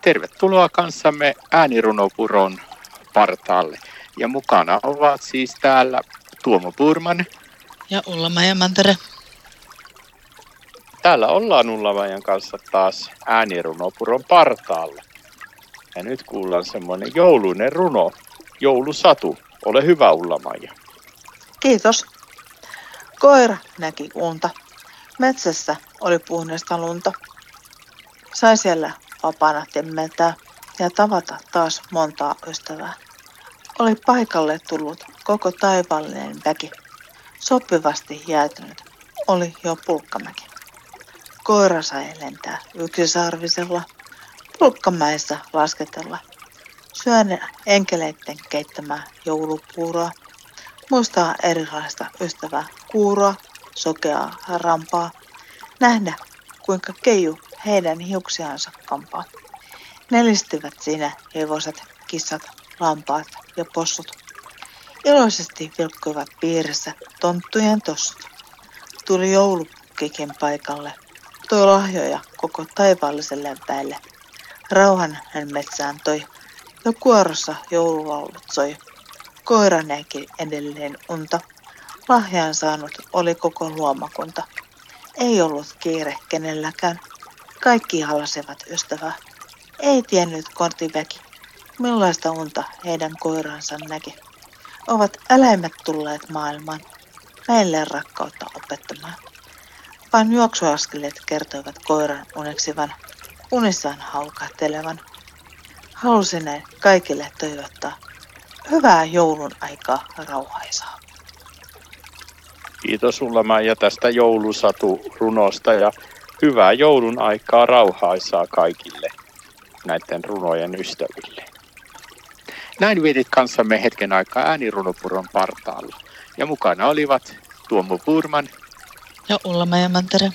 Tervetuloa kanssamme äänirunopuron partaalle. Ja mukana ovat siis täällä Tuomo Purman. Ja Ulla Mantere. Täällä ollaan Ullamajan kanssa taas äänirunopuron partaalla. Ja nyt kuullaan semmoinen joulunen runo, joulusatu. Ole hyvä Ullamaja. Kiitos. Koira näki unta. Metsässä oli puhdasta lunta. Sai siellä vapaana temmeltää ja tavata taas montaa ystävää. Oli paikalle tullut koko taivaallinen väki. Sopivasti jäätynyt oli jo pulkkamäki. Koira sai lentää yksisarvisella, pulkkamäessä lasketella. Syön enkeleitten keittämää joulupuuroa, muistaa erilaista ystävää kuuroa, sokeaa rampaa, nähdä kuinka keiju heidän hiuksiansa kampaa. Nelistivät siinä hevoset, kissat, lampaat ja possut. Iloisesti vilkkuivat piirissä tonttujen tossut. Tuli joulukikin paikalle, toi lahjoja koko taivaalliselle väelle. Rauhan hän metsään toi, ja kuorossa joululaulut soi. Koira näki edelleen unta. Lahjaan saanut oli koko luomakunta. Ei ollut kiire kenelläkään. Kaikki halasivat ystävää. Ei tiennyt kortiväki, millaista unta heidän koiransa näki. Ovat eläimet tulleet maailmaan, meille rakkautta opettamaan. Vain juoksuaskeleet kertoivat koiran uneksivan, unissaan haukahtelevan. Halusin näin kaikille toivottaa hyvää joulun aikaa rauhaisaa. Kiitos sulla Maija tästä joulusatu runosta ja hyvää joulun aikaa rauhaisaa kaikille näiden runojen ystäville. Näin vietit kanssamme hetken aikaa äänirunopuron partaalla. Ja mukana olivat Tuomo Purman ja Ulla Mantere.